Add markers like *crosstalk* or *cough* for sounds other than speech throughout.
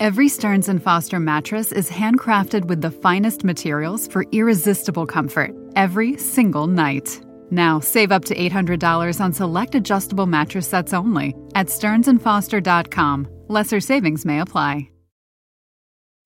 Every Stearns and Foster mattress is handcrafted with the finest materials for irresistible comfort every single night. Now, save up to $800 on select adjustable mattress sets only at stearnsandfoster.com. Lesser savings may apply.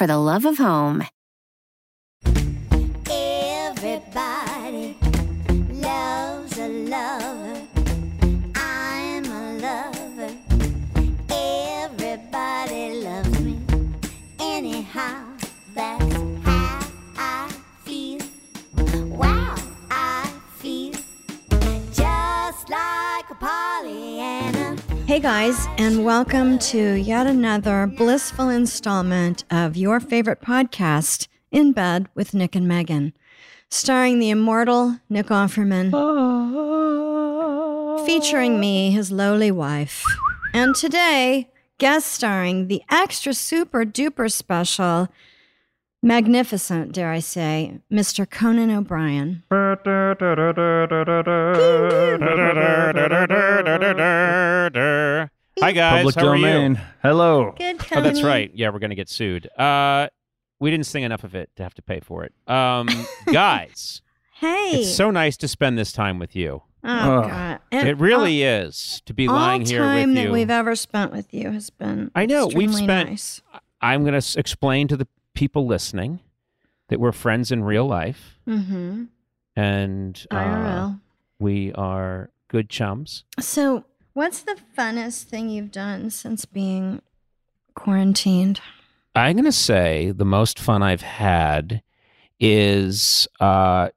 for the love of home. Everybody loves a lover. I'm a lover. Everybody loves me. Anyhow, that's Hey guys, and welcome to yet another blissful installment of your favorite podcast, In Bed with Nick and Megan, starring the immortal Nick Offerman, ah. featuring me, his lowly wife, and today guest starring the extra super duper special, magnificent, dare I say, Mr. Conan O'Brien. Hi guys, Public how are domain. you? Hello. Good, Oh, that's right. Yeah, we're gonna get sued. Uh, we didn't sing enough of it to have to pay for it. Um, *laughs* guys, Hey. it's so nice to spend this time with you. oh, Ugh. God. And It really is to be lying here with you. All time that we've ever spent with you has been I know. We've spent. Nice. I'm gonna explain to the people listening that we're friends in real life, Mm-hmm. and uh, we are good chums. So, what's the funnest thing you've done since being quarantined? I'm going to say the most fun I've had is uh,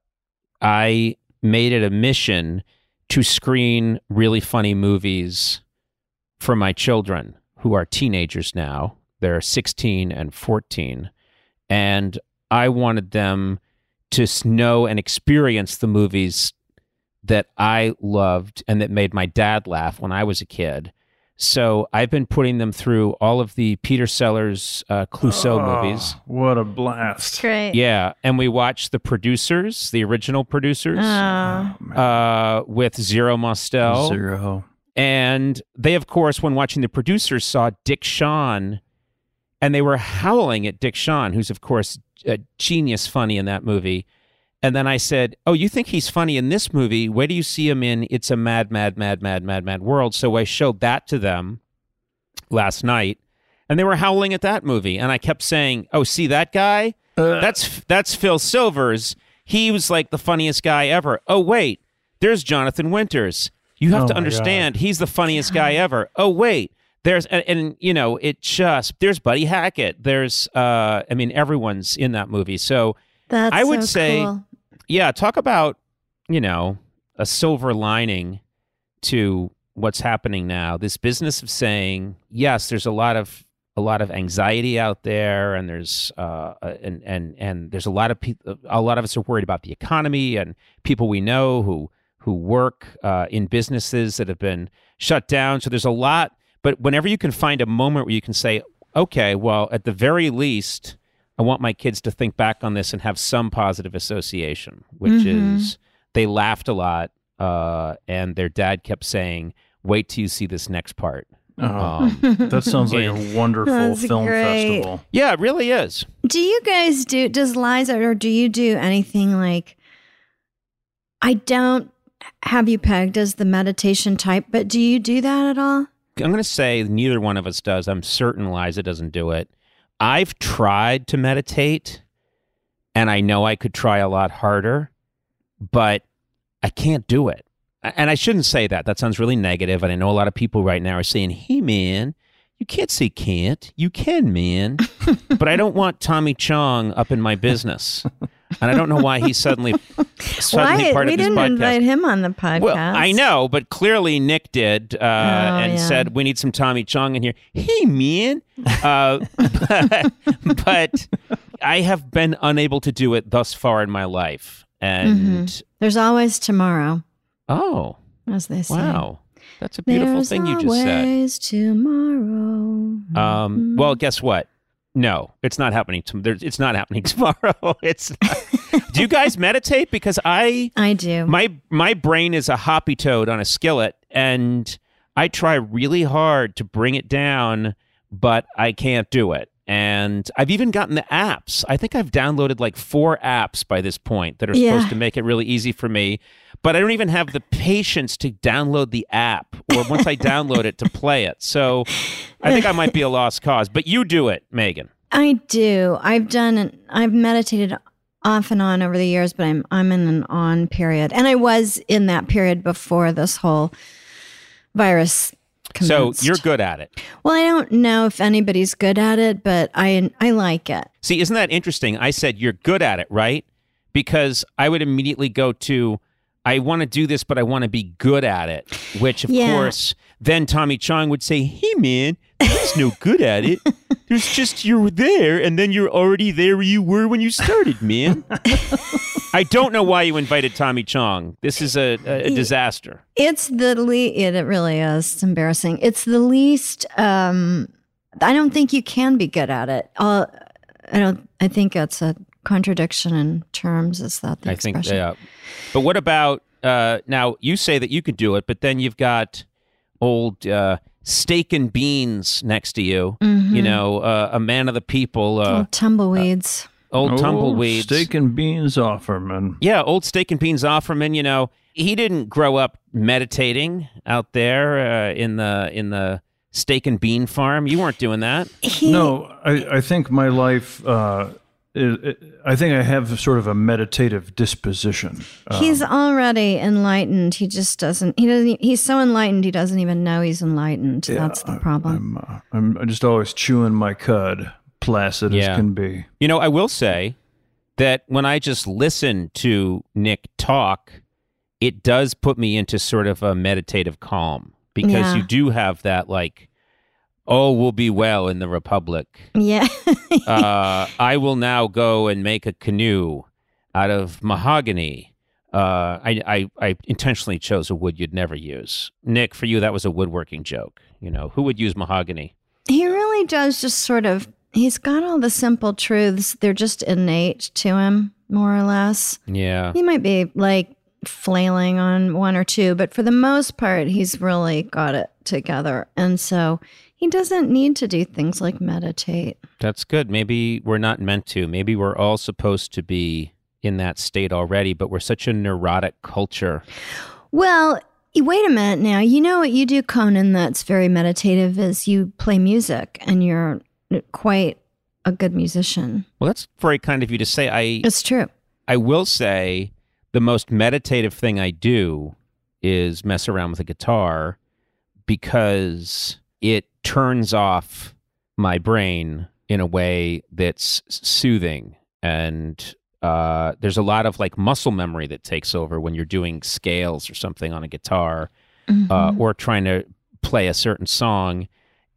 I made it a mission to screen really funny movies for my children who are teenagers now. They're 16 and 14. And I wanted them to know and experience the movies that I loved and that made my dad laugh when I was a kid. So I've been putting them through all of the Peter Sellers uh, Clouseau Oh, movies. What a blast. Great. Yeah, and we watched the producers, the original producers, Oh, uh, with Zero Mostel, Zero. and they, of course, when watching the producers, saw Dick Shawn, and they were howling at Dick Shawn, who's of course a genius funny in that movie. And then I said, "Oh, you think he's funny in this movie? Where do you see him in? It's a mad, mad, mad, mad, mad, mad world." So I showed that to them last night, and they were howling at that movie. And I kept saying, "Oh, see that guy? Uh. That's that's Phil Silvers. He was like the funniest guy ever. Oh, wait, there's Jonathan Winters. You have Oh to understand, he's the funniest guy ever. Oh, wait." There's and, and you know it just there's Buddy Hackett there's uh I mean everyone's in that movie so that's I would so say- cool. yeah, talk about, you know, a silver lining to what's happening now. This business of saying, yes, there's a lot of a lot of anxiety out there and there's uh and and and there's a lot of people a lot of us are worried about the economy and people we know who who work uh, in businesses that have been shut down. So there's a lot, but whenever you can find a moment where you can say, okay, well, at the very least, I want my kids to think back on this and have some positive association, which is they laughed a lot, uh, and their dad kept saying, "Wait till you see this next part." Oh, Um, *laughs* that sounds like a wonderful film great. festival. yeah, it really is. Do you guys do, does Liza or do you do anything like, I don't have you pegged as the meditation type, but do you do that at all? I'm going to say neither one of us does. I'm certain Liza doesn't do it. I've tried to meditate and I know I could try a lot harder, but I can't do it. And I shouldn't say that. That sounds really negative. And I know a lot of people right now are saying, hey, man, you can't say can't. You can, man. *laughs* but I don't want Tommy Chong up in my business. *laughs* And I don't know why he's suddenly, suddenly Why? part we of this podcast. We didn't invite him on the podcast. Well, I know, but clearly Nick did uh, and yeah. said we need some Tommy Chong in here. Hey, man, uh, but, *laughs* but I have been unable to do it thus far in my life, and There's always tomorrow, oh as they say. wow, that's a beautiful There's thing you just said. always tomorrow. Um, well, guess what? No, it's not happening. To, it's not happening *laughs* tomorrow. *laughs* It's. Not. do you guys meditate? Because I I do. my my brain is a hoppy toad on a skillet and i try really hard to bring it down but i can't do it and i've even gotten the apps i think i've downloaded like four apps by this point that are Yeah. supposed to make it really easy for me but i don't even have the patience to download the app or once i download it to play it so i think i might be a lost cause but you do it megan I do. I've done. I've meditated off and on over the years, but I'm I'm in an on period, and I was in that period before this whole virus. so you're good at it Well, I don't know if anybody's good at it, but I I like it. See, isn't that interesting? I said you're good at it, right? Because I would immediately go to, I want to do this, but I want to be good at it. Which, of Yeah. course, then Tommy Chong would say, "Hey, man, there's no good at it. There's just you're there, and then you're already there where you were when you started, man." I don't know why you invited Tommy Chong. This is a, a, a disaster. It's the le- it, it really is. It's embarrassing. It's the least. Um, I don't think you can be good at it. Uh, I don't. I think it's a contradiction in terms. Is that the I think, expression? yeah. But what about uh, now? You say that you could do it, but then you've got old uh, steak and beans next to you. Mm-hmm. You know, uh, a man of the people, uh, Oh, tumbleweeds. old Oh, tumbleweeds. Steak and beans Offerman. Yeah, old steak and beans Offerman. You know, he didn't grow up meditating out there uh, in the in the steak and bean farm. You weren't doing that. He, No, I, I think my life. Uh, is, I think I have sort of a meditative disposition. Uh, he's already enlightened. He just doesn't. He doesn't. He's so enlightened. He doesn't even know he's enlightened. That's the problem. I'm, uh, I'm just always chewing my cud, placid Yeah. as can be. You know, I will say that when I just listen to Nick talk, it does put me into sort of a meditative calm because Yeah. you do have that like, oh, we'll be well in the republic. yeah. *laughs* Uh, I will now go and make a canoe out of mahogany. Uh, I, I I intentionally chose a wood you'd never use. Nick, for you, that was a woodworking joke. You know, who would use mahogany? He really does just sort of, he's got all the simple truths. They're just innate to him, more or less. Yeah. He might be like flailing on one or two, but for the most part, he's really got it together. And so he doesn't need to do things like meditate. That's good. Maybe we're not meant to. Maybe we're all supposed to be in that state already, but we're such a neurotic culture. Well, wait a minute now. You know what you do, Conan, that's very meditative is you play music and you're quite a good musician. Well, that's very kind of you to say. I It's true. I will say the most meditative thing I do is mess around with a guitar because it turns off my brain in a way that's soothing. And uh, there's a lot of like muscle memory that takes over when you're doing scales or something on a guitar uh, or trying to play a certain song.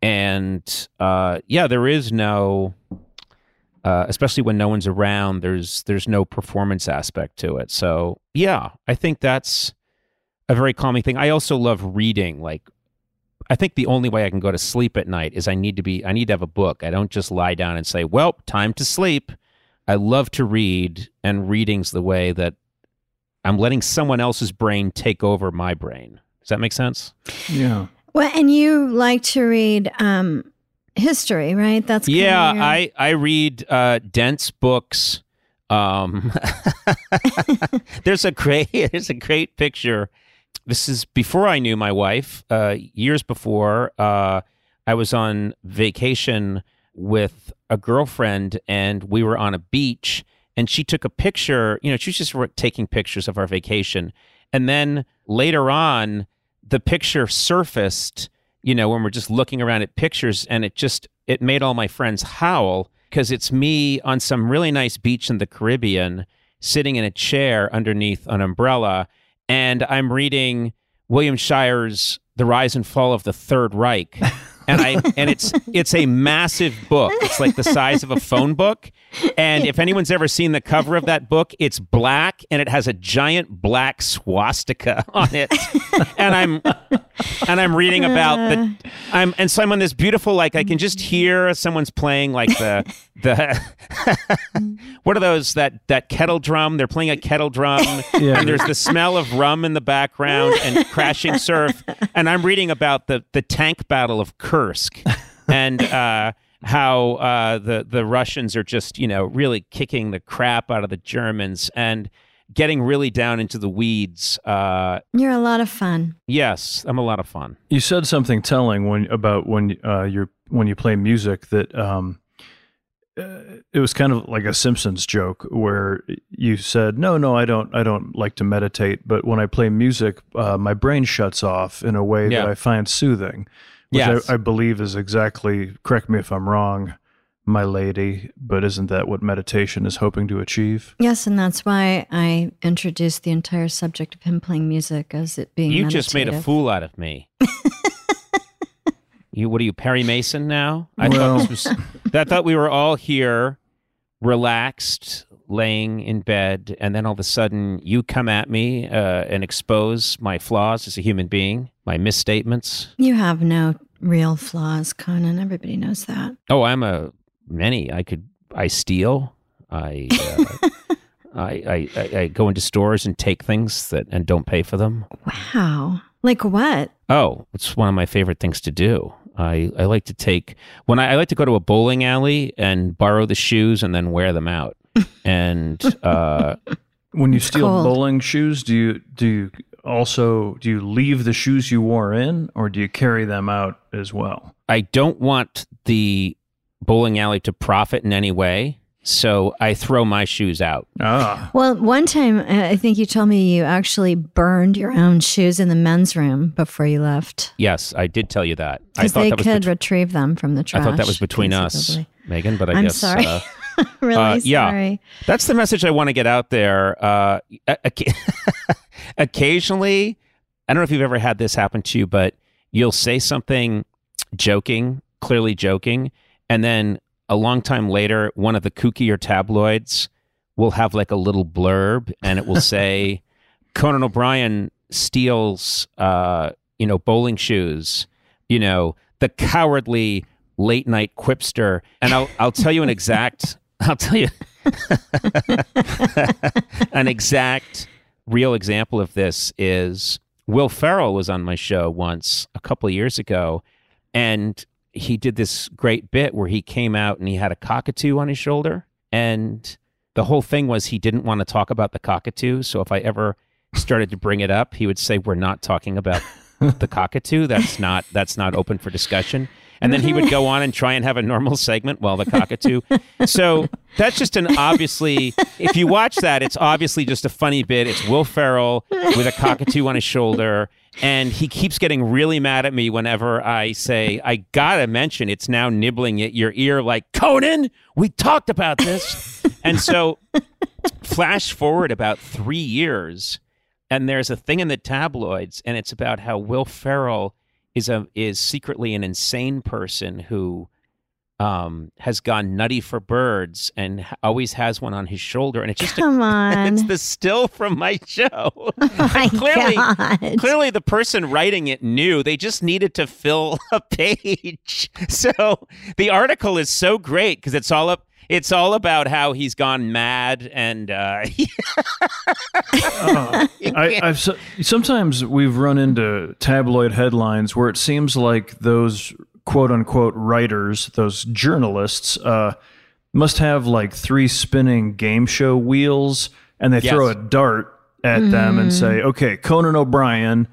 And uh, yeah there is no uh, especially when no one's around there's there's no performance aspect to it. So yeah i think that's a very calming thing. I also love reading like i think the only way i can go to sleep at night is i need to be i need to have a book. I don't just lie down and say well time to sleep. I love to read and reading's the way that i'm letting someone else's brain take over my brain. Does that make sense? Yeah. Well, and you like to read um, history, right? That's yeah your- i i read uh dense books. Um *laughs* there's a great *laughs* there's a great picture this is before i knew my wife uh years before uh i was on vacation with a girlfriend and we were on a beach and she took a picture. You know, she was just taking pictures of our vacation. And then later on, the picture surfaced, you know, when we're just looking around at pictures and it just, it made all my friends howl because it's me on some really nice beach in the Caribbean sitting in a chair underneath an umbrella and I'm reading William Shirer's The Rise and Fall of the Third Reich. And I and it's *laughs* it's a massive book. It's like the size of a phone book. And if anyone's ever seen the cover of that book, it's black and it has a giant black swastika on it. And I'm and I'm reading about the I'm and so I'm on this beautiful like I can just hear someone's playing like the the *laughs* what are those that that kettle drum they're playing a kettle drum Yeah. and there's the smell of rum in the background and crashing surf and i'm reading about the the tank battle of kursk and uh how uh the the russians are just you know really kicking the crap out of the germans and getting really down into the weeds uh You're a lot of fun. yes i'm a lot of fun You said something telling when about when uh, you're when you play music that um, uh, it was kind of like a Simpsons joke where you said, "No, no, I don't, I don't like to meditate, but when I play music, uh, my brain shuts off in a way Yeah. that I find soothing." Which Yes. I, I believe is exactly. Correct me if I'm wrong, my lady, but isn't that what meditation is hoping to achieve? Yes, and that's why I introduced the entire subject of him playing music as it being you just made a fool out of me *laughs* you what are you perry mason now i Well- thought this was i thought we were all here relaxed laying in bed and then all of a sudden you come at me uh, and expose my flaws as a human being my misstatements You have no real flaws, Conan. Everybody knows that. oh i'm a many i could i steal i *laughs* uh, I, I, I, I go into stores and take things that and don't pay for them Wow. Like what? Oh, it's one of my favorite things to do. I, I like to take when I, I like to go to a bowling alley and borrow the shoes and then wear them out. And uh, *laughs* When you steal cold. bowling shoes, do you do you also do you leave the shoes you wore in, or do you carry them out as well? I don't want the bowling alley to profit in any way, so I throw my shoes out. Ah, Well, one time uh, I think you told me you actually burned your own shoes in the men's room before you left. Yes, I did tell you that. I Because thought they that was could bet- retrieve them from the trash. I thought that was between us. Megan. But I I'm guess sorry. Uh, *laughs* *laughs* really Uh, yeah. sorry. That's the message I want to get out there. Uh, *laughs* occasionally, I don't know if you've ever had this happen to you, but you'll say something joking, clearly joking, and then a long time later, one of the kookier tabloids will have like a little blurb, and it will *laughs* say, "Conan O'Brien steals, uh, you know, bowling shoes." You know, the cowardly late night quipster, and I'll I'll tell you an exact. *laughs* I'll tell you *laughs* an exact real example of this is Will Ferrell was on my show once a couple of years ago, and he did this great bit where he came out and he had a cockatoo on his shoulder, and the whole thing was he didn't want to talk about the cockatoo. So if I ever started to bring it up, he would say, "We're not talking about the cockatoo. That's not that's not open for discussion." And then he would go *laughs* on and try and have a normal segment while the cockatoo. So that's just an obviously, if you watch that, it's obviously just a funny bit. It's Will Ferrell with a cockatoo on his shoulder. And he keeps getting really mad at me whenever I say, I gotta mention it's now nibbling at your ear, like, Conan, we talked about this. and so, flash forward about three years, and there's a thing in the tabloids, and it's about how Will Ferrell is a is secretly an insane person who um, has gone nutty for birds and always has one on his shoulder, and it's just a, *laughs* on. it's the still from my show. *laughs* oh my *laughs* clearly, God. clearly, the person writing it knew they just needed to fill a page. So the article is so great because it's all up. It's all about how he's gone mad and uh, *laughs* Uh, I, I've so- sometimes we've run into tabloid headlines where it seems like those quote unquote writers, those journalists, uh, must have like three spinning game show wheels, and they throw a dart at them and say, "Okay, Conan O'Brien,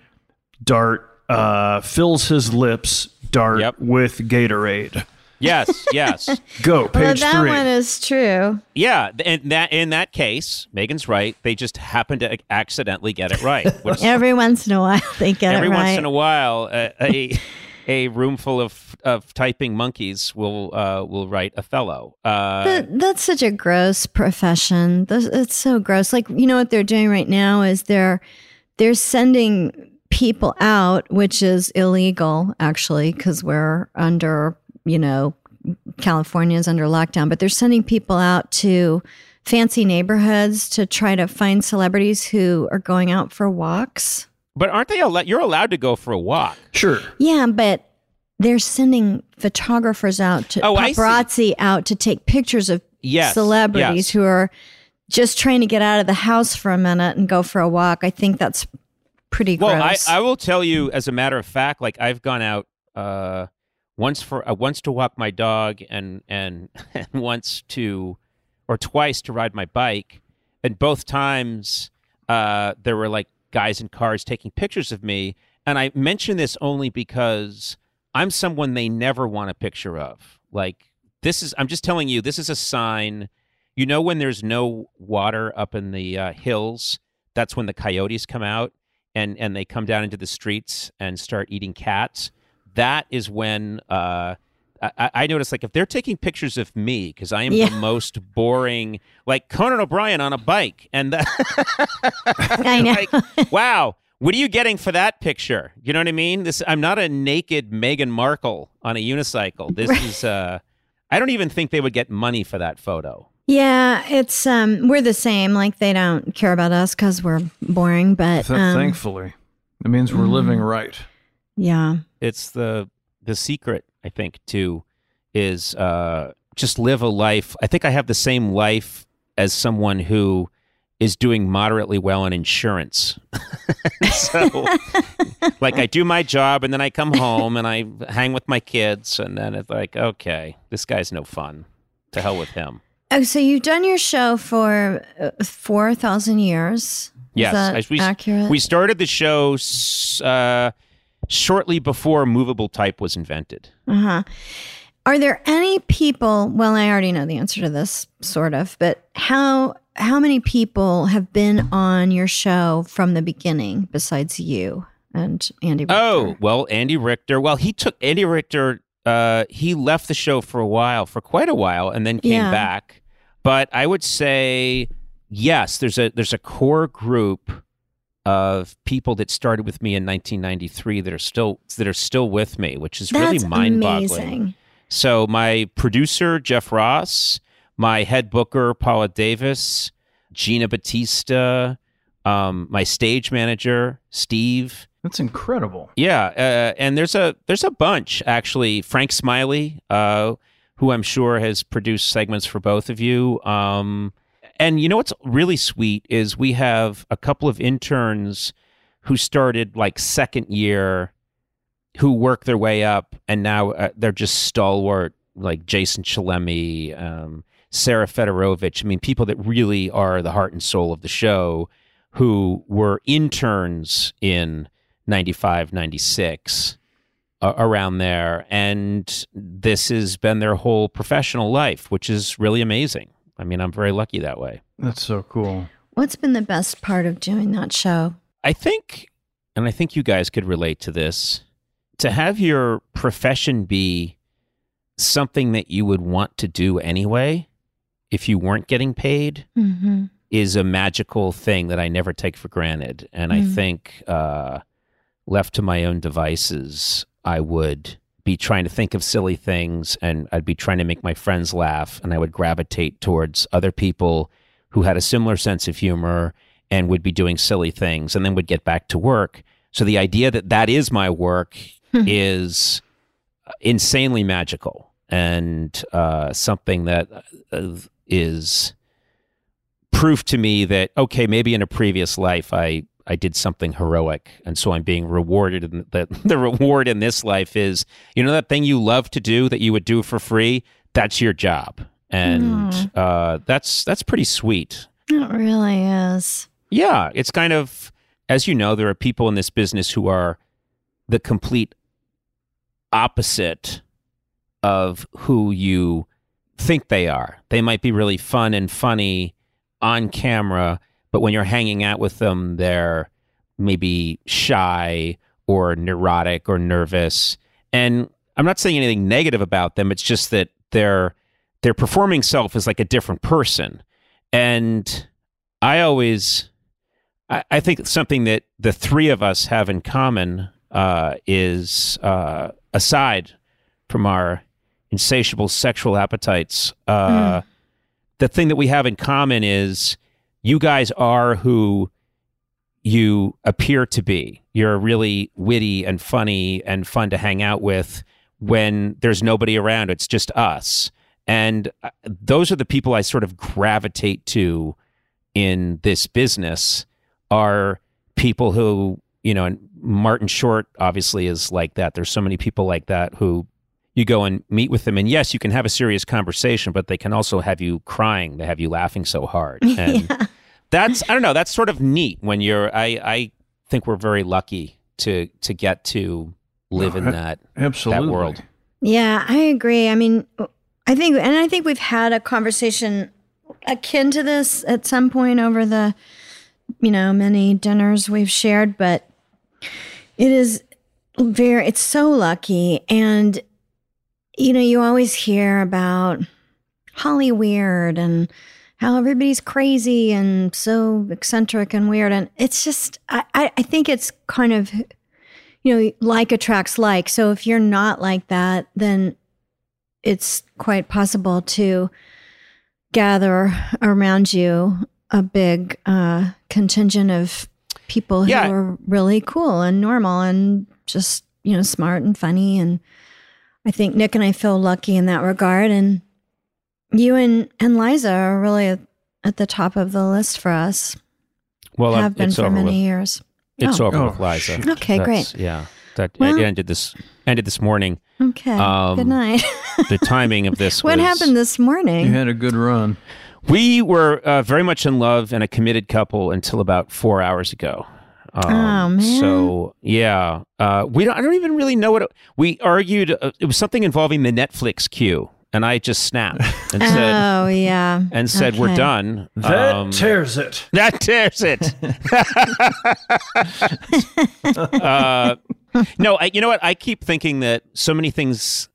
dart, uh, fills his lips, dart Yep. with Gatorade." Yes, yes. *laughs* Go Well, page that three. one is true. Yeah, and that in that case, Megan's right. They just happen to accidentally get it right. Which *laughs* Every once in a while, they get every it right. once in a while, uh, a a room full of of typing monkeys will uh, will write Othello. Uh, That, that's such a gross profession. That's, it's so gross. Like you know what they're doing right now is they're they're sending people out, which is illegal actually because we're under you know California's under lockdown. But they're sending people out to fancy neighborhoods to try to find celebrities who are going out for walks. but aren't they? Al- you're allowed to go for a walk. Sure. Yeah, but they're sending photographers out to Oh, paparazzi out to take pictures of Yes, celebrities yes. who are just trying to get out of the house for a minute and go for a walk. I think that's pretty Well, I. I will tell you, as a matter of fact, like I've gone out uh, once for uh, once to walk my dog and *laughs* and once to or twice to ride my bike, and both times uh, there were like guys in cars taking pictures of me, and I mention this only because I'm someone they never want a picture of. Like this is, I'm just telling you, this is a sign. You know, when there's no water up in the uh, hills, that's when the coyotes come out and and they come down into the streets and start eating cats. That is when uh, I, I notice, like, if they're taking pictures of me because I am Yeah. the most boring, like Conan O'Brien on a bike, and the, *laughs* I *laughs* know. like, *laughs* wow, what are you getting for that picture? You know what I mean? This, I'm not a naked Meghan Markle on a unicycle. This is, uh, I don't even think they would get money for that photo. yeah, it's um we're the same. Like they don't care about us because we're boring. But Th- um, thankfully, it means we're living right. Yeah, it's the the secret i think too is uh just live a life. I think i have the same life as someone who is doing moderately well in insurance. *laughs* So like i do my job and then i come home and i hang with my kids and then it's like okay this guy's no fun. To hell with him. Oh, so you've done your show for uh, four thousand years. yes Is that I- we, accurate? we started the show uh, shortly before movable type was invented Uh huh. Are there any people? Well, I already know the answer to this, sort of. But how how many people have been on your show from the beginning besides you and Andy? Richter? Oh, well, Andy Richter. Well, he took Andy Richter. Uh, he left the show for a while, for quite a while, and then came Yeah. back. But I would say yes. There's a there's a core group of people that started with me in 1993 that are still that are still with me, which is that's really mind-boggling. So my producer Jeff Ross, my head booker Paula Davis, Gina Batista, um, my stage manager Steve. That's incredible. Yeah, uh, and there's a there's a bunch actually. Frank Smiley, uh, who I'm sure has produced segments for both of you. Um, and you know what's really sweet is we have a couple of interns who started like second year, who work their way up, and now uh, they're just stalwart, like Jason Chillemi, um, Sarah Federowicz. I mean, people that really are the heart and soul of the show, who were interns in 95, 96, uh, around there. And this has been their whole professional life, which is really amazing. I mean, I'm very lucky that way. That's so cool. What's been the best part of doing that show? I think, and I think you guys could relate to this, to have your profession be something that you would want to do anyway, if you weren't getting paid, Mm-hmm. is a magical thing that I never take for granted. And I Mm. think, uh, left to my own devices, I would be trying to think of silly things and I'd be trying to make my friends laugh. And I would gravitate towards other people who had a similar sense of humor and would be doing silly things and then would get back to work. So the idea that that is my work is insanely magical and uh, something that uh, proof to me that okay maybe in a previous life i i did something heroic. And so i'm being rewarded and the, *laughs* the reward in this life is you know that thing you love to do that you would do for free? That's your job. And uh, that's that's pretty sweet. It really is. yeah, it's kind of, as you know, there are people in this business who are the complete opposite of who you think they are. They might be really fun and funny on camera, but when you're hanging out with them, they're maybe shy or neurotic or nervous. And I'm not saying anything negative about them. It's just that their their performing self is like a different person. And I always I, I think something that the three of us have in common uh, is uh, aside from our insatiable sexual appetites, uh, the thing that we have in common is you guys are who you appear to be. You're really witty and funny and fun to hang out with when there's nobody around. It's just us. And uh, those are the people I sort of gravitate to in this business are people who, you know, and Martin Short obviously is like that. There's so many people like that who you go and meet with them and yes, you can have a serious conversation, but they can also have you crying. They have you laughing so hard. *laughs* And yeah. That's I don't know, that's sort of neat when you're I I think we're very lucky to to get to live in that Absolutely. that world. Yeah, I agree. I mean, I think, and I think we've had a conversation akin to this at some point over the, you know, many dinners we've shared, but it is very, it's so lucky. And, you know, you always hear about Holly Weird and how everybody's crazy and so eccentric and weird. And it's just, I, I, think it's kind of, you know, like attracts like. So if you're not like that, then it's quite possible to gather around you a big uh, contingent of people Yeah. who are really cool and normal and just, you know, smart and funny. And I think Nick and I feel lucky in that regard. And you and, and Liza are really at, at the top of the list for us, Well, have been it's for many with, years. It's Oh. over Oh, with Liza. shoot. Okay, That's- great. Yeah. That Well- it ended this ended this morning. Okay. Um, Good night. *laughs* The timing of this what was- happened this morning? You had a good run. We were uh, very much in love and a committed couple until about four hours ago. Um, Oh, man. So yeah, uh, we don't. I don't even really know what it, we argued. Uh, it was something involving the Netflix queue, and I just snapped and said oh, yeah. and said we're done. That Um, tears it. that tears it. *laughs* *laughs* uh, no, I, you know what? I keep thinking that so many things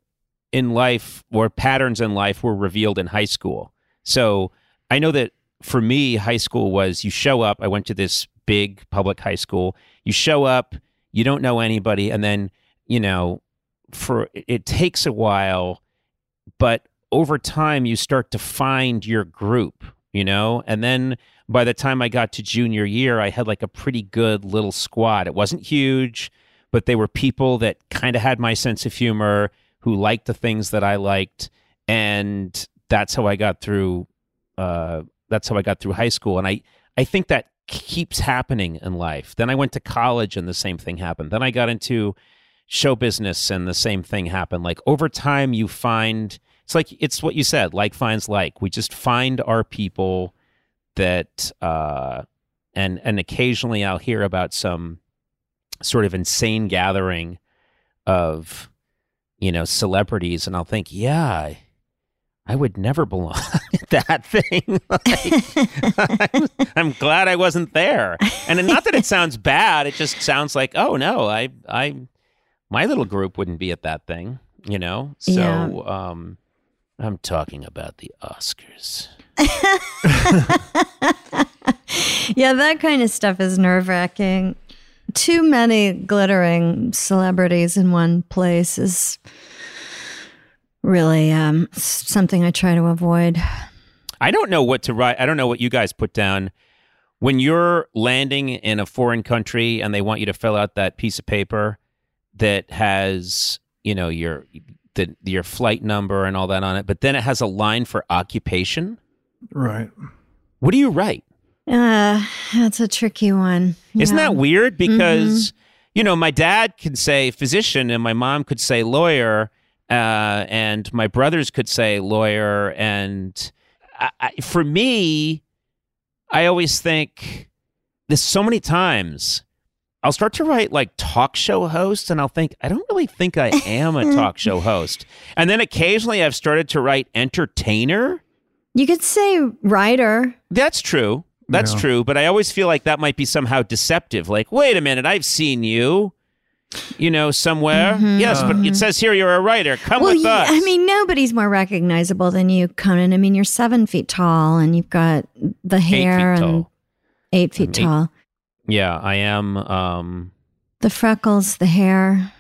in life or patterns in life were revealed in high school. So I know that for me, high school was you show up. I went to this big public high school. You show up, you don't know anybody, and then you know, for it takes a while, but over time you start to find your group. You know, and then by the time I got to junior year, I had like a pretty good little squad. It wasn't huge, but they were people that kind of had my sense of humor, who liked the things that I liked, and that's how I got through. Uh, that's how I got through high school, and I I think that keeps happening in life. Then I went to college, and the same thing happened. Then I got into show business, and the same thing happen. Like over time, you find it's like it's what you said, like finds like. We just find our people that uh and and occasionally I'll hear about some sort of insane gathering of you know celebrities and I'll think yeah I, would never belong *laughs* at that thing *laughs* Like, *laughs* I'm, I'm glad I wasn't there and not that it sounds bad it just sounds like oh no I I my little group wouldn't be at that thing you know so Yeah. um I'm talking about the Oscars *laughs* yeah, that kind of stuff is nerve wracking. Too many glittering celebrities in one place is really um, something I try to avoid. I don't know what to write. I don't know what you guys put down. When you're landing in a foreign country and they want you to fill out that piece of paper that has, you know, your the, your flight number and all that on it, but then it has a line for occupation. Right. What do you write? Uh, that's a tricky one. Isn't that weird? Because you know, my dad could say physician, and my mom could say lawyer, uh, and my brothers could say lawyer. And I, I, for me, I always think there's so many times I'll start to write like talk show hosts, and I'll think I don't really think I am a talk *laughs* show host. And then occasionally I've started to write entertainer. You could say writer. That's true. That's Yeah. true. But I always feel like that might be somehow deceptive. Like, wait a minute, I've seen you. You know, somewhere. Yes, but it says here you're a writer. Come Mm-hmm. Well, with yeah, us. I mean, nobody's more recognizable than you, Conan. I mean, you're seven feet tall, and you've got the eight hair and tall. eight feet I'm eight- tall. Yeah, I am. Um, The freckles, the hair.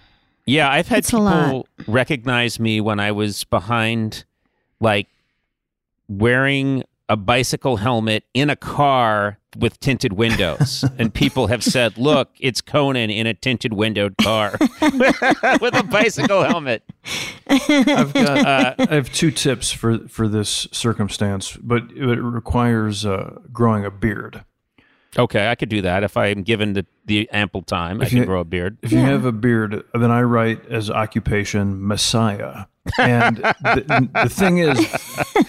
Yeah, I've had It's people recognize me when I was behind, like wearing a bicycle helmet in a car with tinted windows. *laughs* and people have said, look, it's Conan in a tinted windowed car *laughs* with a bicycle helmet. I've got Uh, I have two tips for for this circumstance, but it requires uh, growing a beard. Okay, I could do that if I'm given the, the ample time. I If can you- grow a beard. If you have a beard, then I write as occupation Messiah. And *laughs* the, the thing is,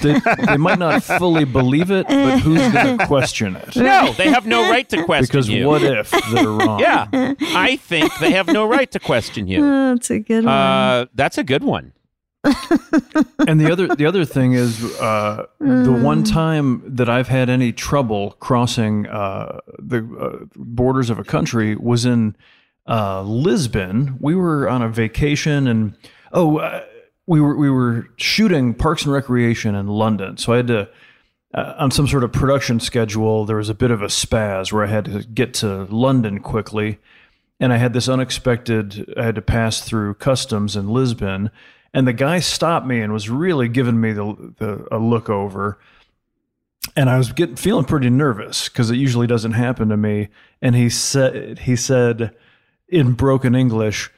they, they might not fully believe it, but who's going *laughs* to question it? No, they have no right to question Because you. what if they're wrong? yeah, I think they have no right to question you. *laughs* Oh, that's a good one. Uh, that's a good one. *laughs* and the other the other thing is uh, the one time that I've had any trouble crossing uh, the uh, borders of a country was in uh, Lisbon. We were on a vacation, and oh, uh, we were we were shooting Parks and Recreation in London, so I had to. Uh, on some sort of production schedule, there was a bit of a spaz where I had to get to London quickly, and I had this unexpected. I had to pass through customs in Lisbon, and the guy stopped me and was really giving me the, the a look over. And I was getting feeling pretty nervous because it usually doesn't happen to me. And he said he said in broken English,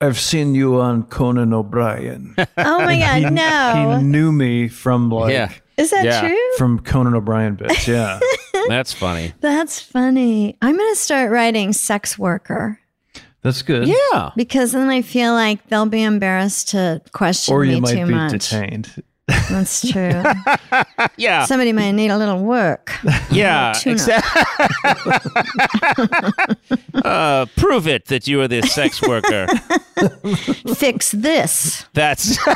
"I've seen you on Conan O'Brien." *laughs* oh my God, he, no. he knew me from like Yeah. Is that Yeah. true? from Conan O'Brien bits. Yeah, *laughs* That's funny. That's funny. I'm going to start writing sex worker that's good. Yeah. because then I feel like they'll be embarrassed to question Or you might too be much. detained. That's *laughs* true. Yeah. Somebody might need a little work. Yeah. Tuna. Exactly. *laughs* uh, prove it that you are this sex worker. Fix this. That's. *laughs*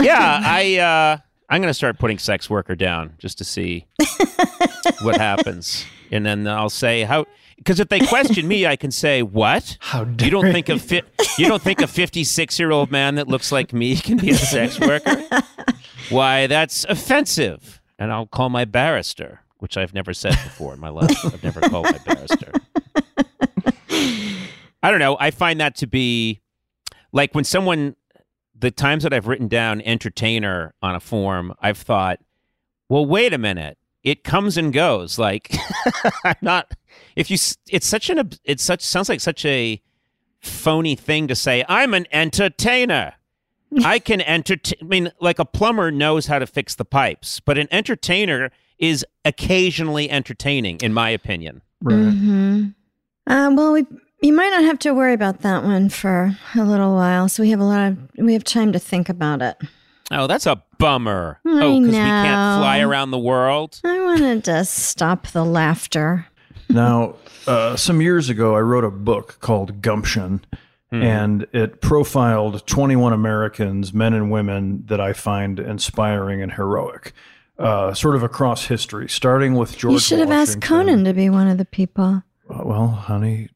yeah. I. Uh, I'm going to start putting sex worker down just to see what happens, and then I'll say how. Because if they question me, I can say what? *laughs* How You don't think a fi- you don't think a 56 year old man that looks like me can be a sex worker? Why, that's offensive. And I'll call my barrister, which I've never said before in my life. I've never called my barrister. I don't know. I find that to be like when someone, the times that I've written down entertainer on a form, I've thought, well, wait a minute. It comes and goes. Like, *laughs* I'm not, if you, s- it's such an, it's such, sounds like such a phony thing to say, I'm an entertainer. *laughs* I can entertain. I mean, like a plumber knows how to fix the pipes, but an entertainer is occasionally entertaining, in my opinion. Right. hmm Uh, well, we you might not have to worry about that one for a little while. So we have a lot of we have time to think about it. Oh, that's a bummer. I oh, because we can't fly around the world. I wanted to stop the laughter. Now, uh, some years ago, I wrote a book called Gumption, and it profiled 21 Americans, men and women, that I find inspiring and heroic, uh, sort of across history, starting with George. you should have asked Conan to be one of the people. Uh, Well, honey,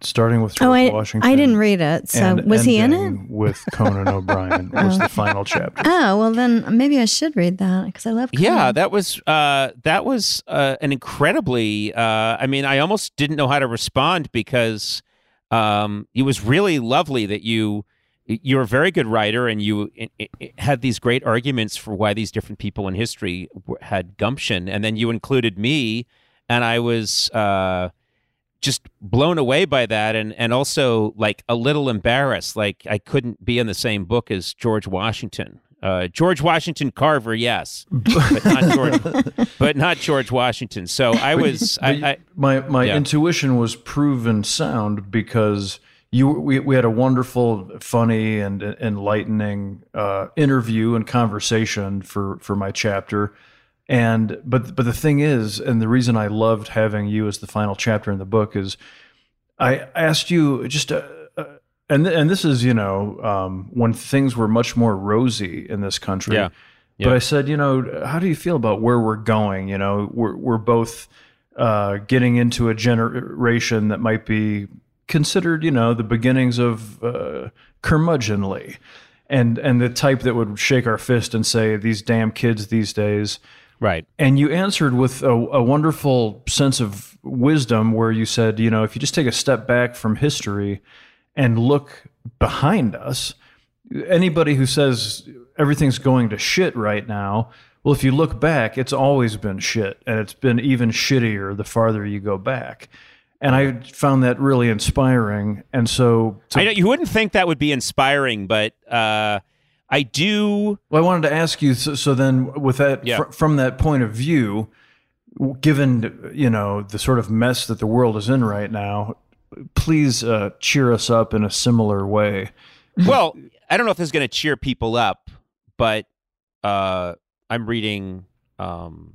starting with George Oh, I Washington. I didn't read it. So and was he in it? With Conan *laughs* O'Brien was the final chapter. Oh well, then maybe I should read that because I love. Conan. Yeah, that was uh, that was uh, an incredibly. Uh, I mean, I almost didn't know how to respond because um, it was really lovely that you you're a very good writer and you i i had these great arguments for why these different people in history had gumption, and then you included me, and I was. Uh, just blown away by that and and also like a little embarrassed like I couldn't be in the same book as George Washington. Uh, George Washington Carver, yes, but not *laughs* George, but not George Washington. So I was, I, But I, my my yeah. intuition was proven sound because you we, we had a wonderful, funny, and enlightening uh, interview and conversation for for my chapter. And but but the thing is, and the reason I loved having you as the final chapter in the book is, I asked you just. Uh, uh, and and this is you know um, when things were much more rosy in this country. Yeah. But I said, you know, how do you feel about where we're going? You know, we're we're both uh, getting into a generation that might be considered, you know, the beginnings of uh, curmudgeonly, and and the type that would shake our fist and say, these damn kids these days. Right. And you answered with a, a wonderful sense of wisdom where you said, you know, if you just take a step back from history and look behind us, anybody who says everything's going to shit right now, well, if you look back, it's always been shit, and it's been even shittier the farther you go back. And I found that really inspiring. And so, to- I know you wouldn't think that would be inspiring, but uh, I do. Well, I wanted to ask you. So, so then, with that, Yeah. fr- from that point of view, given you know the sort of mess that the world is in right now, please uh, cheer us up in a similar way. Well, I don't know if this is going to cheer people up, but uh, I'm reading. Um,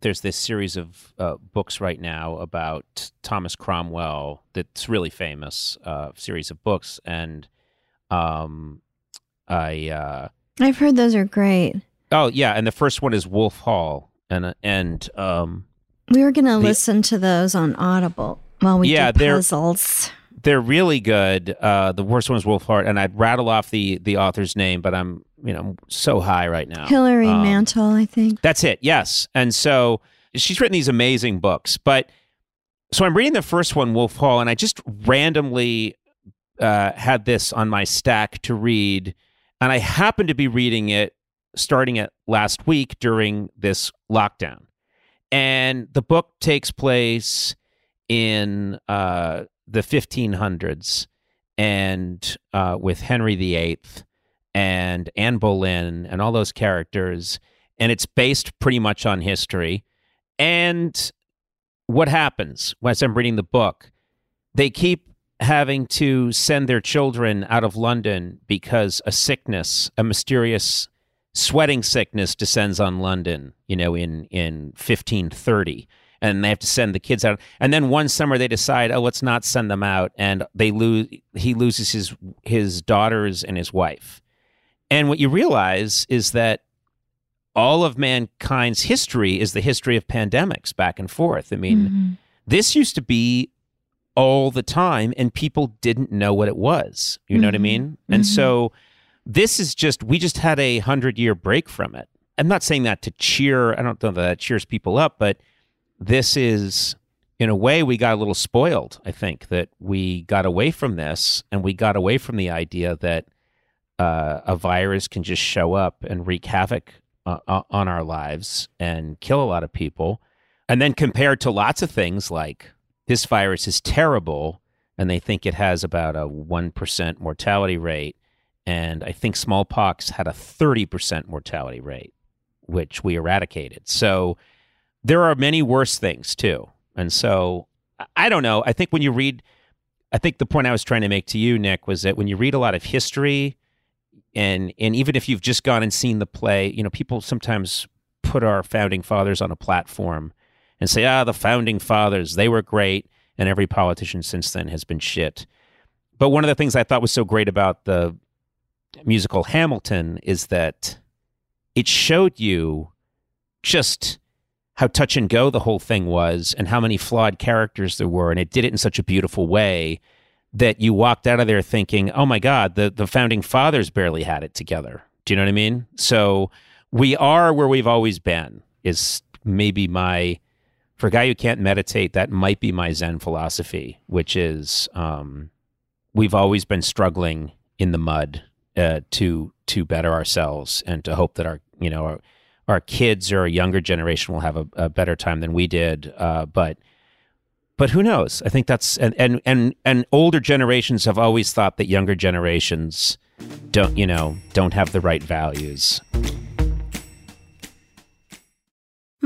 there's this series of uh, books right now about Thomas Cromwell that's really famous. Uh, series of books, and um, I. Uh, I've heard those are great. oh yeah, and the first one is Wolf Hall, and and um, We were going to The- listen to those on Audible while we Yeah, do they're- puzzles. they're really good. Uh, the worst one is Wolf Hart, and I'd rattle off the the author's name, but I'm you know so high right now. Hilary Um, Mantel, I think. That's it. Yes. And so she's written these amazing books. But so I'm reading the first one, Wolf Hall, and I just randomly uh, had this on my stack to read. And I happened to be reading it starting it last week during this lockdown. And the book takes place in uh, the 1500s and uh, with Henry VIII and Anne Boleyn and all those characters and it's based pretty much on history. And what happens as I'm reading the book? They keep having to send their children out of London because a sickness, a mysterious sweating sickness descends on London, you know, in, in 1530. And they have to send the kids out. And then one summer they decide, oh, let's not send them out. And they lose he loses his his daughters and his wife. And what you realize is that all of mankind's history is the history of pandemics back and forth. I mean, Mhm. this used to be all the time and people didn't know what it was. You know what I Mhm. mean? And Mhm. so this is just, we just had a hundred year break from it. I'm not saying that to cheer, I don't know that that cheers people up, but this is, in a way, we got a little spoiled. I think that we got away from this and we got away from the idea that uh, a virus can just show up and wreak havoc uh, uh, on our lives and kill a lot of people. And then compared to lots of things like this virus is terrible and they think it has about a 1% mortality rate. And I think smallpox had a 30% mortality rate, which we eradicated. So there are many worse things too. And so I- don't know. I think when you read, I think the point I was trying to make to you, Nick, was that when you read a lot of history, and and even if you've just gone and seen the play, you know, people sometimes put our founding fathers on a platform and say, ah, the founding fathers, they were great, and every politician since then has been shit. But one of the things I thought was so great about the musical Hamilton is that it showed you just how touch and go the whole thing was and how many flawed characters there were and it did it in such a beautiful way that you walked out of there thinking oh my god the, the founding fathers barely had it together do you know what i mean so we are where we've always been is maybe my for a guy who can't meditate that might be my zen philosophy which is um, we've always been struggling in the mud uh, to to better ourselves and to hope that our you know our, our kids or a younger generation will have a, a better time than we did. Uh, but but who knows? I think that's and, and and and older generations have always thought that younger generations don't you know don't have the right values.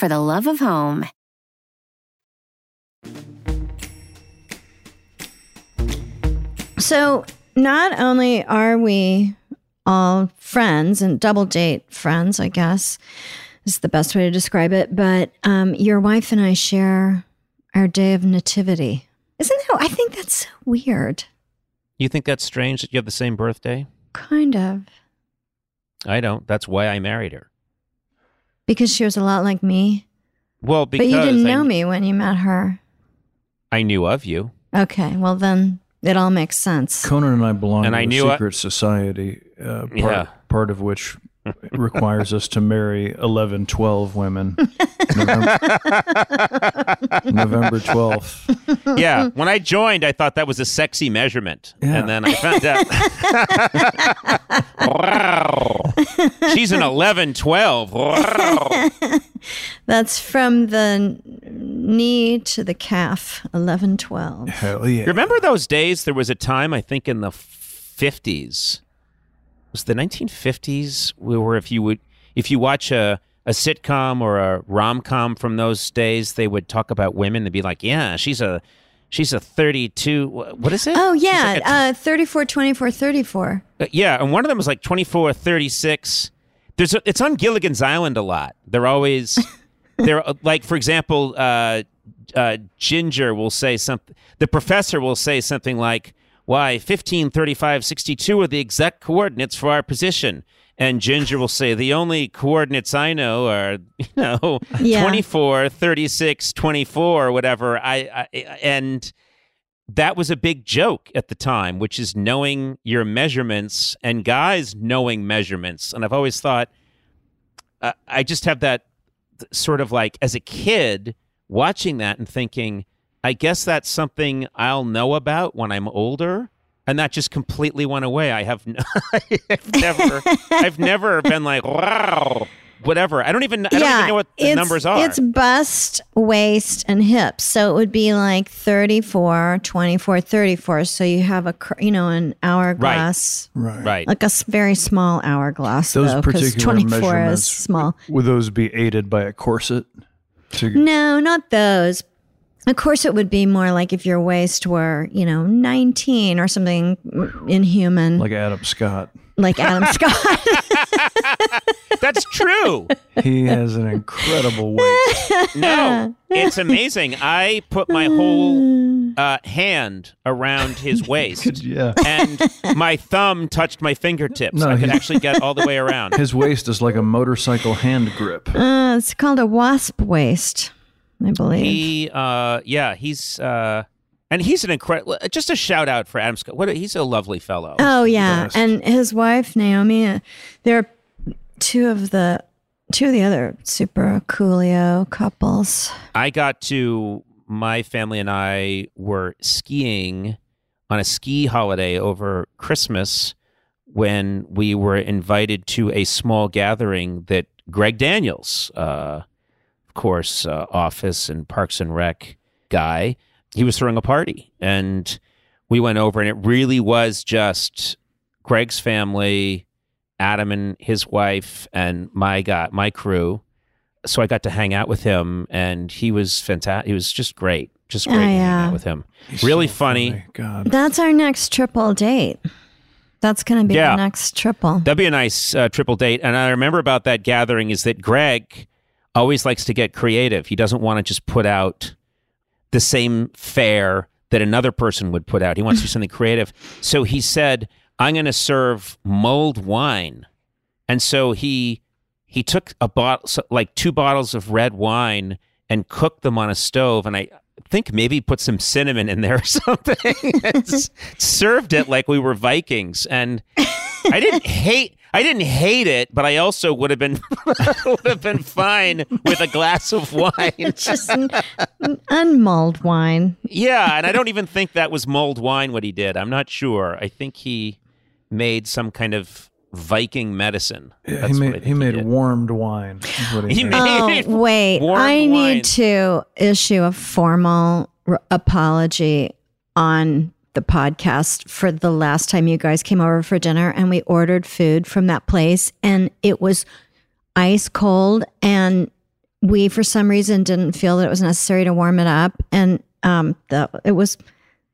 for the love of home. So, not only are we all friends and double date friends, I guess is the best way to describe it, but um, your wife and I share our day of nativity. Isn't that? I think that's so weird. You think that's strange that you have the same birthday? Kind of. I don't. That's why I married her. Because she was a lot like me. Well, But you didn't I, know me when you met her. I knew of you. Okay, well, then it all makes sense. Conan and I belong And to I a knew I- secret society, uh, part, Yeah. part of which requires us to marry 11, 12 women. *laughs* November, November 12th. *laughs* yeah. When I joined, I thought that was a sexy measurement. Yeah. And then I found out. wow. *laughs* She's an 11, 12. Wow. *laughs* That's from the knee to the calf, 11, 12. Hell yeah. Remember those days? There was a time, I think in the 50s. Was the 1950s where if you would, if you watch a, a sitcom or a rom com from those days, they would talk about women. They'd be like, yeah, she's a. She's a 32 what is it? Oh, yeah, like a- uh, 34, 24, 34. Uh, yeah, and one of them was like 24, 36. There's a, it's on Gilligan's Island a lot. They're always *laughs* they're uh, like for example, uh, uh, Ginger will say something. The professor will say something like, "Why 15, 35, 62 are the exact coordinates for our position." And Ginger will say, "The only coordinates I know are, *laughs* you know, Yeah. 24, 36, 24, whatever." I, I and that was a big joke at the time, which is knowing your measurements and guys knowing measurements. And I've always thought, uh, I just have that sort of like as a kid watching that and thinking, I guess that's something I'll know about when I'm older. And that just completely went away. I have, n- *laughs* I've never, I've never been like, wow, whatever. I don't even, I don't even know what the it's, numbers are. It's bust, waist, and hips. So it would be like 34, 24, 34. So you have a, you know, an hourglass. Right. right. Like a very small hourglass, Those though, because particular 24 is measurements, small. Would those be aided by a corset? To, No, not those. Of course, it would be more like if your waist were, you know, 19 or something inhuman, like, like Adam Scott. Like Adam *laughs* Scott. That's true. He has an incredible *laughs* waist. No, it's amazing. I put my whole uh, hand around his *laughs* waist, Yeah. and my thumb touched my fingertips. No, I could he- actually get all the way around. His waist is like a motorcycle hand grip. uh, it's called a wasp waist, I believe. He, uh, yeah, he's, uh, and he's an incredible. Just a shout out for Adam Scott. What? A, he's a lovely fellow. Oh yeah, and his wife Naomi. uh, They're two of the two of the other super coolio couples. I got to my family and I were skiing on a ski holiday over Christmas when we were invited to a small gathering that Greg Daniels, uh, of course, uh, Office and Parks and Rec guy. He was throwing a party, and we went over, and it really was just Greg's family, Adam and his wife, and my guy, my crew. So I got to hang out with him, and he was fantastic. He was just great, just great Oh, hanging yeah. out with him. really So funny. God. That's our next triple date. That's going to be Yeah. the next triple. That'd be a nice uh, triple date. And I remember about that gathering is that Greg always likes to get creative. He doesn't want to just put out the same fare that another person would put out. He wants to do *laughs* something creative. So he said, "I'm going to serve mulled wine." And so he he took a bottle, so- like two bottles of red wine, and cooked them on a stove. And I think maybe put some cinnamon in there or *laughs* something. served it like we were Vikings. And I didn't *laughs* hate. I didn't hate it, but I also would have been *laughs* would have been fine with a glass of wine. Just an, an unmulled wine. Yeah, and I don't even think that was mulled wine what he did. I'm not sure. I think he made some kind of Viking medicine. Yeah, he made think he made did. warmed wine. is what He made. made- Oh, *laughs* wait. warm I wine. need to issue a formal r- apology on the podcast for the last time you guys came over for dinner and we ordered food from that place and it was ice cold and we for some reason didn't feel that it was necessary to warm it up and um the, it was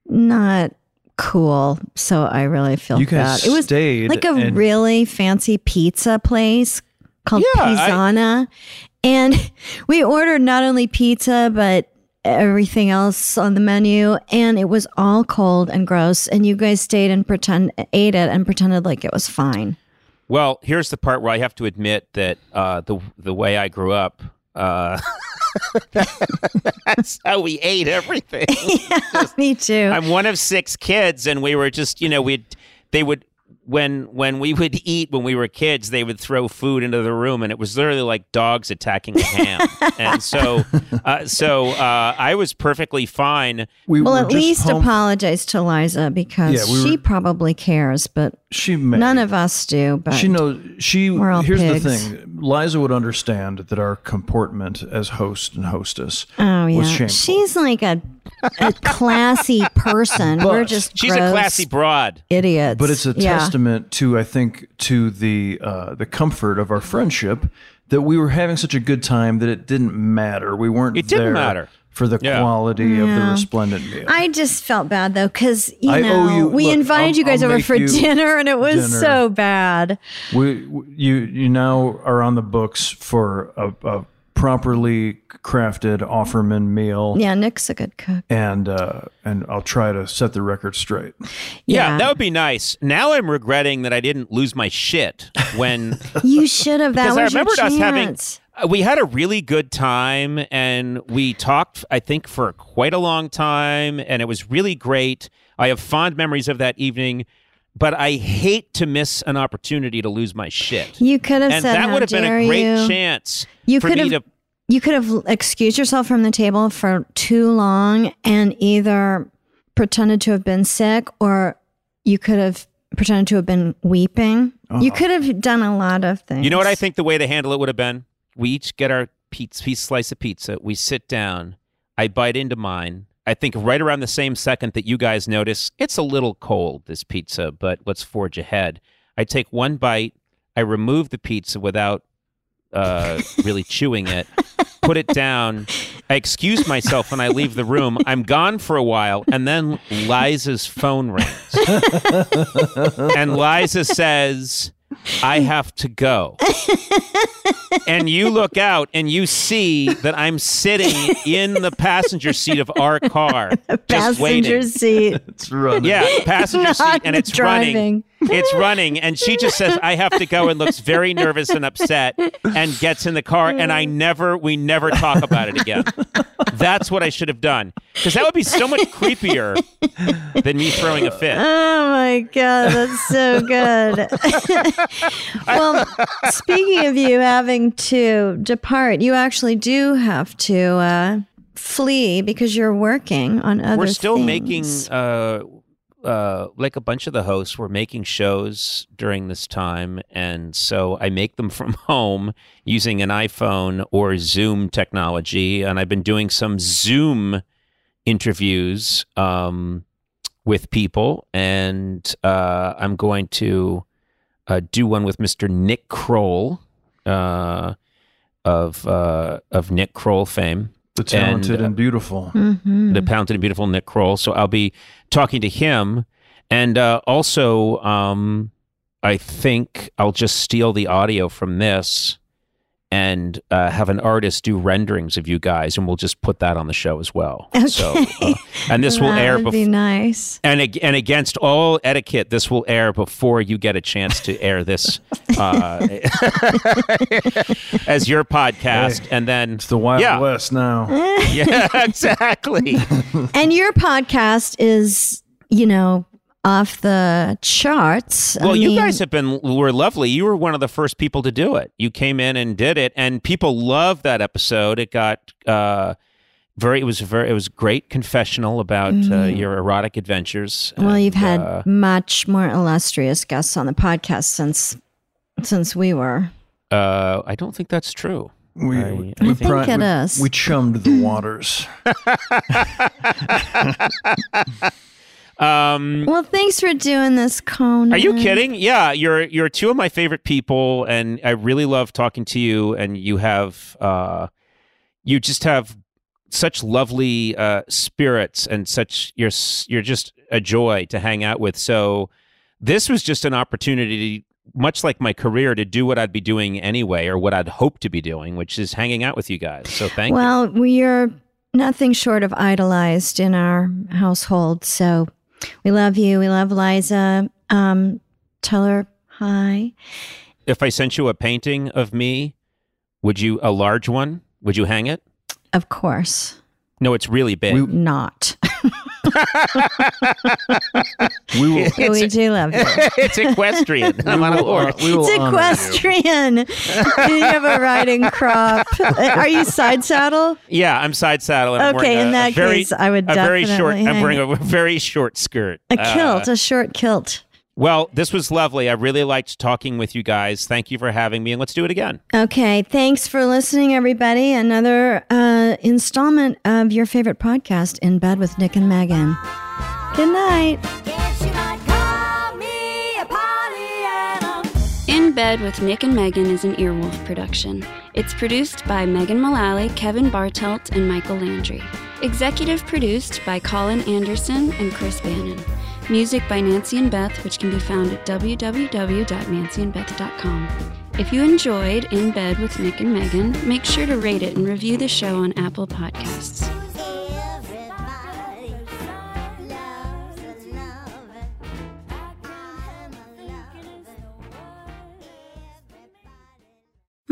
not cool so i really feel You guys bad. It was like a and- really fancy pizza place called Yeah, I- and *laughs* we ordered not only pizza, but everything else on the menu. And it was all cold and gross. And you guys stayed and pretend ate it and pretended like it was fine. Well, here's the part where I have to admit that uh, the the way I grew up, uh, *laughs* that's how we ate everything. *laughs* Me too. I'm one of six kids, and we were just, you know, we'd they would when when we would *laughs* eat when we were kids, they would throw food into the room, and it was literally like dogs attacking a ham. *laughs* and so, uh, so uh, I was perfectly fine. We well, were at least home- apologize to Liza because Yeah, we she were- probably cares, but She may. none of us do. But She knows. She. We're all Here's pigs. the thing. Liza would understand that our comportment as host and hostess oh was yeah, shameful. she's like a, a *laughs* classy person. We're just She's gross a classy broad. idiots. but it's a Yeah. testament to I think to the uh, the comfort of our friendship that we were having such a good time that it didn't matter. We weren't. It didn't there matter. For the Yeah. quality of the resplendent meal. I just felt bad though, because you I know you- we look, invited I'll- you guys I'll over for dinner, and it was dinner. so bad. we, we- you you now are on the books for a, a properly crafted Offerman meal, Yeah, Nick's a good cook. and uh, and I'll try to set the record straight. Yeah, Yeah. that would be nice. Now I'm regretting that I didn't lose my shit when You should have. That because I was your remembered us having chance. Uh, we had a really good time and we talked I think for quite a long time and it was really great. I have fond memories of that evening, but I hate to miss an opportunity to lose my shit. You could have and said, that "How would have been a great you?" chance You could have- to You could have excused yourself from the table for too long and either pretended to have been sick or you could have pretended to have been weeping. You uh-huh. could have done a lot of things. You know what I think the way to handle it would have been? We each get our pizza, piece slice of pizza. We sit down. I bite into mine. I think right around the same second that you guys notice it's a little cold, this pizza, but let's forge ahead. I take one bite. I remove the pizza without uh, *laughs* really chewing it. Put it down. I excuse myself when I leave the room. I'm gone for a while, and then Liza's phone rings, *laughs* and Liza says, "I have to go." and you look out and you see that I'm sitting in the passenger seat of our car, *laughs* just Passenger waiting. seat. *laughs* It's running. Yeah, passenger *laughs* Not seat, and it's running. It's running, and she just says, "I have to go," and looks very nervous and upset, and gets in the car. And I never, we never talk about it again. That's what I should have done, because that would be so much creepier than me throwing a fit. Oh my god, that's so good. *laughs* well, speaking of you having to depart, you actually do have to uh, flee because you're working on other. We're still things. making uh, uh, like a bunch of the hosts, were making shows during this time, and so I make them *laughs* from home using an iPhone or Zoom technology, and I've been doing some Zoom interviews um, with people, and uh, I'm going to uh, do one with Mr. Nick Kroll uh, of uh, of Nick Kroll fame. The talented and, uh, beautiful. Mhm. the talented and beautiful Nick Kroll. So I'll be talking to him, and uh, also um, I think I'll just steal the audio from this and uh, have an artist do renderings of you guys, and we'll just put that on the show as well. So, uh, *laughs* and this will air would before. be nice. And, ag- and against all etiquette, this will air before you get a chance to air this uh, *laughs* as your podcast, and then It's the Wild Yeah. West now. *laughs* yeah, exactly. And your podcast is, you know, off the charts. I Well, you mean, guys have been were lovely. You were one of the first people to do it. You came in and did it, and people loved that episode. It got uh, very. It was very. It was great confessional about uh, your erotic adventures. Mm-hmm. Well, you've had uh, much more illustrious guests on the podcast since since we were. uh, I don't think that's true. We, I- we, I think pri- it we- is. we chummed the waters. *laughs* *laughs* *laughs* Um, Well, thanks for doing this, Conan. Are you kidding? Yeah, you're you're two of my favorite people, and I really love talking to you. And you have uh, you just have such lovely uh, spirits, and such you're you're just a joy to hang out with. So this was just an opportunity, much like my career, to do what I'd be doing anyway, or what I'd hope to be doing, which is hanging out with you guys. So thank you. Well, we are nothing short of idolized in our household. So we love you. We love Liza. Um, tell her hi. If I sent you a painting of me, would you a large one? Would you hang it? Of course No, it's really big. We- not. *laughs* We will. But we do love you. *laughs* it's equestrian. I'm on a horse. we will It's honor you. equestrian. Do you have a riding crop? *laughs* Are you side saddle? Yeah, I'm side saddle. And I'm Okay, in a, that a very, case, I would a very short. definitely I'm wearing a very short skirt. A Uh, kilt, a short kilt. Well, this was lovely. I really liked talking with you guys. Thank you for having me, and let's do it again. Okay, thanks for listening, everybody. Another uh, installment of your favorite podcast, In Bed with Nick and Megan. Good night. Guess you might call me a Pollyanna. In Bed with Nick and Megan is an Earwolf production. It's produced by Megan Mullally, Kevin Bartelt, and Michael Landry. Executive produced by Colin Anderson and Chris Bannon. Music by Nancy and Beth, which can be found at www.nancyandbeth.com. If you enjoyed In Bed with Nick and Megan, make sure to rate it and review the show on Apple Podcasts.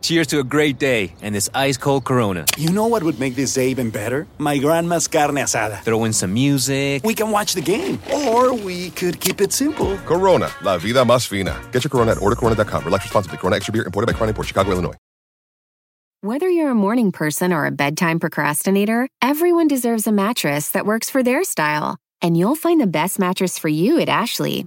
Cheers to a great day and this ice cold Corona. You know what would make this day even better? My grandma's carne asada. Throw in some music. We can watch the game, or we could keep it simple. Corona, la vida más fina. Get your Corona at ordercorona.com. Relax responsibly. Corona Extra Beer, imported by Crown Port, Chicago, Illinois. Whether you're a morning person or a bedtime procrastinator, everyone deserves a mattress that works for their style. And you'll find the best mattress for you at Ashley.